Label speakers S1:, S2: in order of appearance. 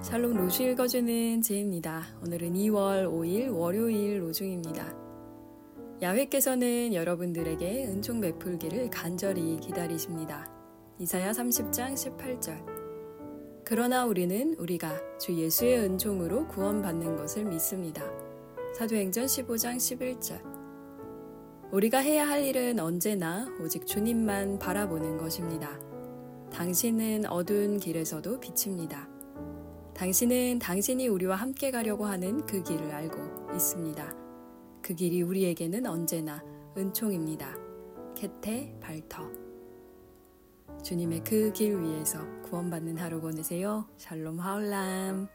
S1: 샬롬 로주 읽어주는 제입니다. 오늘은 2월 5일 월요일 로중입니다. 야훼께서는 여러분들에게 은총 베풀기를 간절히 기다리십니다. 이사야 30장 18절. 그러나 우리는 우리가 주 예수의 은총으로 구원받는 것을 믿습니다. 사도행전 15장 11절. 우리가 해야 할 일은 언제나 오직 주님만 바라보는 것입니다. 당신은 어두운 길에서도 빛입니다. 당신은 당신이 우리와 함께 가려고 하는 그 길을 알고 있습니다. 그 길이 우리에게는 언제나 은총입니다. 캐테 발터. 주님의 그 길 위에서 구원받는 하루 보내세요. 샬롬 하울람.